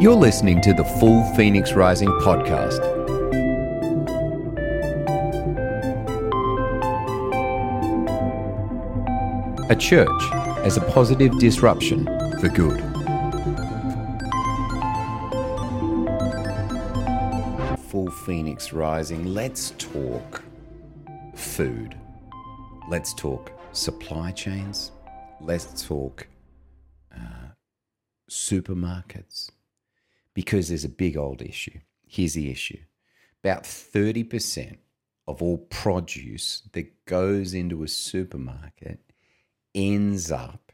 You're listening to the Full Phoenix Rising podcast. A church as a positive disruption for good. Full Phoenix Rising, let's talk food. Let's talk supply chains. Let's talk uh, supermarkets because there's a big old issue. Here's the issue about 30% of all produce that goes into a supermarket ends up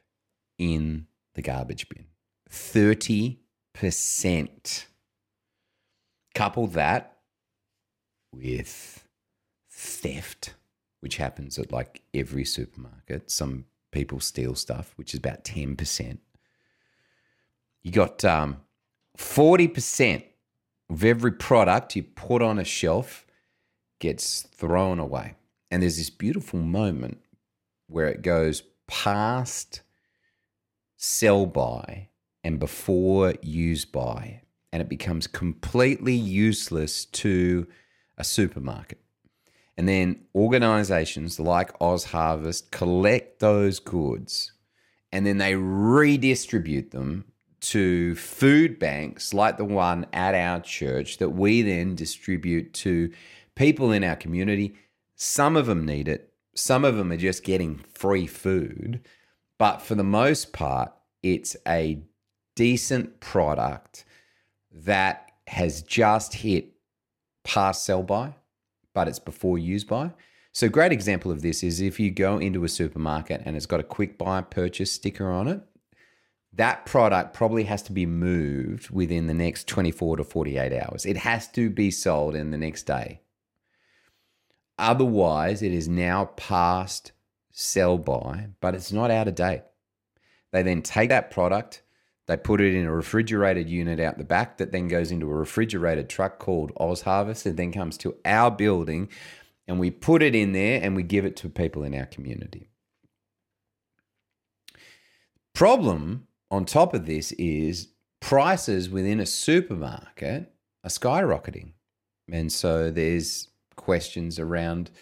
in the garbage bin. 30%. Couple that with theft, which happens at like every supermarket. Some people steal stuff, which is about 10%. You got um, 40% of every product you put on a shelf gets thrown away. And there's this beautiful moment where it goes past sell by and before use by, and it becomes completely useless to a supermarket. And then organizations like Oz Harvest collect those goods and then they redistribute them to food banks like the one at our church that we then distribute to people in our community. Some of them need it, some of them are just getting free food. But for the most part, it's a decent product that has just hit past sell by, but it's before use by. So, a great example of this is if you go into a supermarket and it's got a quick buy purchase sticker on it, that product probably has to be moved within the next 24 to 48 hours. It has to be sold in the next day. Otherwise, it is now past sell by, but it's not out of date. They then take that product, they put it in a refrigerated unit out the back that then goes into a refrigerated truck called Oz Harvest. and then comes to our building and we put it in there and we give it to people in our community. Problem on top of this is prices within a supermarket are skyrocketing. And so there's questions around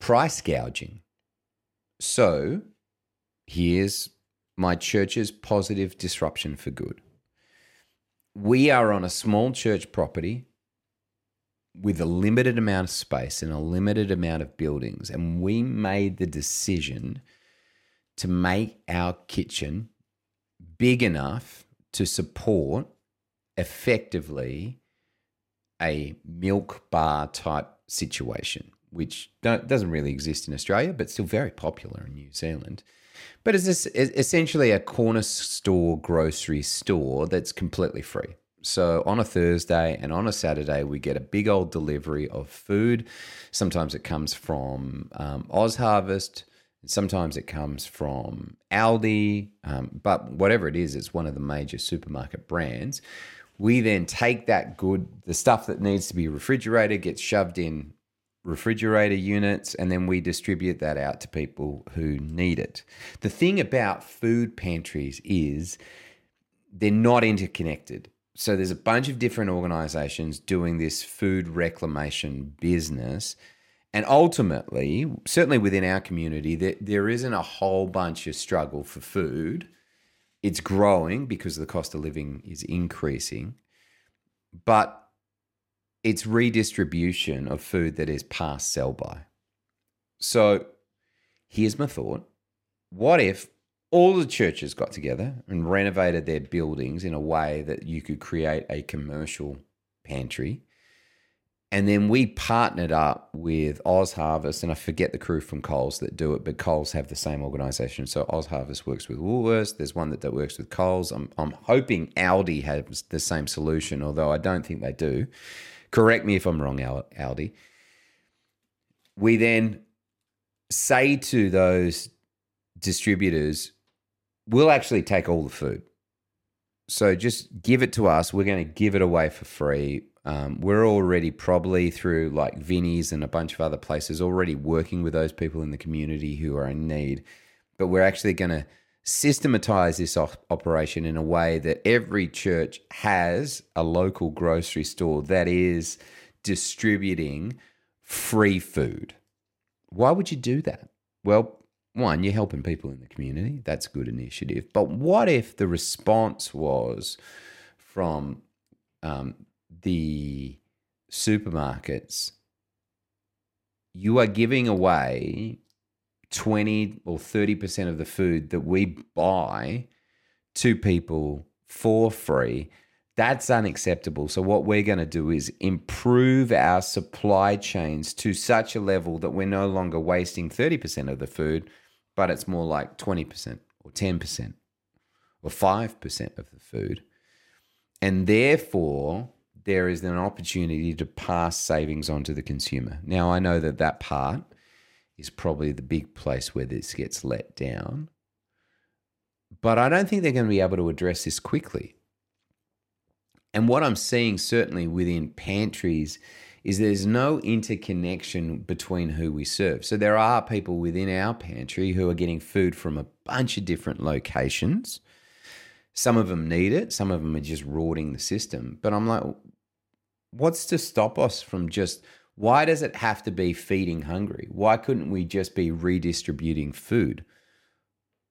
price gouging. So here's my church's positive disruption for good. We are on a small church property with a limited amount of space and a limited amount of buildings. And we made the decision to make our kitchen big enough to support effectively a milk bar type situation, which doesn't really exist in Australia, but still very popular in New Zealand. But it's this, essentially a corner store grocery store that's completely free. So on a Thursday and on a Saturday, we get a big old delivery of food. Sometimes it comes from um, Oz Harvest. Sometimes it comes from Aldi, um, but whatever it is, it's one of the major supermarket brands. We then take that good, the stuff that needs to be refrigerated, gets shoved in refrigerator units, and then we distribute that out to people who need it. The thing about food pantries is they're not interconnected. So there's a bunch of different organizations doing this food reclamation business and ultimately, certainly within our community, there, there isn't a whole bunch of struggle for food. It's growing because the cost of living is increasing, but it's redistribution of food that is past sell by. So here's my thought what if all the churches got together and renovated their buildings in a way that you could create a commercial pantry? And then we partnered up with Oz Harvest, and I forget the crew from Coles that do it, but Coles have the same organization. So Oz Harvest works with Woolworths. There's one that, that works with Coles. I'm, I'm hoping Aldi has the same solution, although I don't think they do. Correct me if I'm wrong, Aldi. We then say to those distributors, we'll actually take all the food. So just give it to us. We're going to give it away for free. Um, we're already probably through like Vinnie's and a bunch of other places already working with those people in the community who are in need. But we're actually going to systematize this op- operation in a way that every church has a local grocery store that is distributing free food. Why would you do that? Well, one, you're helping people in the community. That's a good initiative. But what if the response was from um, the supermarkets? You are giving away 20 or 30% of the food that we buy to people for free. That's unacceptable. So, what we're going to do is improve our supply chains to such a level that we're no longer wasting 30% of the food, but it's more like 20% or 10% or 5% of the food. And therefore, there is an opportunity to pass savings on to the consumer. Now, I know that that part is probably the big place where this gets let down. But I don't think they're going to be able to address this quickly. And what I'm seeing certainly within pantries is there's no interconnection between who we serve. So there are people within our pantry who are getting food from a bunch of different locations. Some of them need it, some of them are just rorting the system. But I'm like, what's to stop us from just why does it have to be feeding hungry? Why couldn't we just be redistributing food?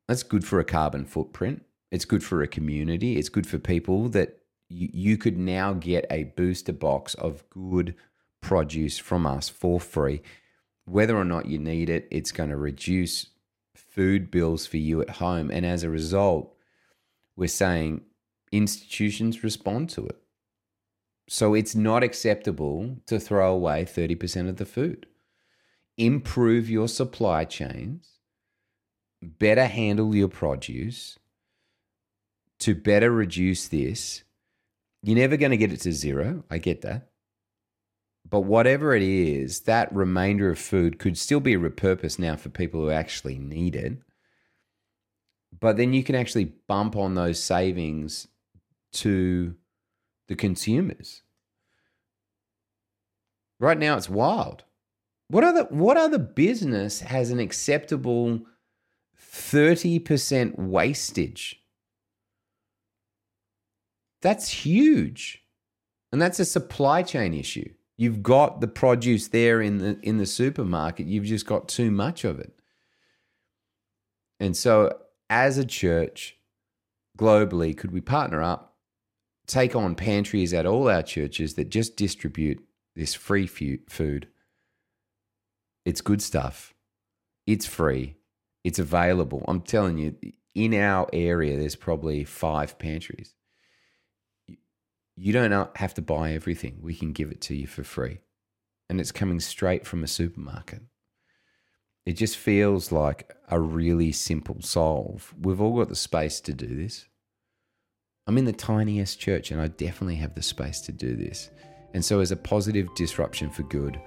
That's good for a carbon footprint. It's good for a community. It's good for people that you, could now get a booster box of good produce from us for free. Whether or not you need it, it's going to reduce food bills for you at home. And as a result, we're saying institutions respond to it. So it's not acceptable to throw away 30% of the food. Improve your supply chains, better handle your produce to better reduce this. You're never going to get it to zero. I get that. But whatever it is, that remainder of food could still be repurposed now for people who actually need it. But then you can actually bump on those savings to the consumers. Right now, it's wild. What other what other business has an acceptable thirty percent wastage? That's huge, and that's a supply chain issue. You've got the produce there in the in the supermarket. You've just got too much of it, and so as a church, globally, could we partner up take on pantries at all our churches that just distribute this free food. It's good stuff. It's free. It's available. I'm telling you, in our area, there's probably five pantries. You don't have to buy everything. We can give it to you for free. And it's coming straight from a supermarket. It just feels like a really simple solve. We've all got the space to do this. I'm in the tiniest church and I definitely have the space to do this. And so, as a positive disruption for good,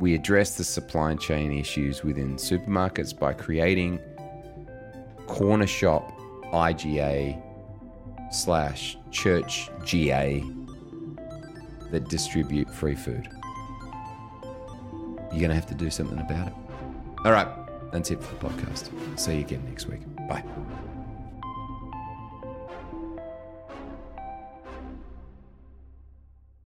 we address the supply chain issues within supermarkets by creating corner shop IGA slash church GA that distribute free food. You're going to have to do something about it. All right, that's it for the podcast. See you again next week. Bye.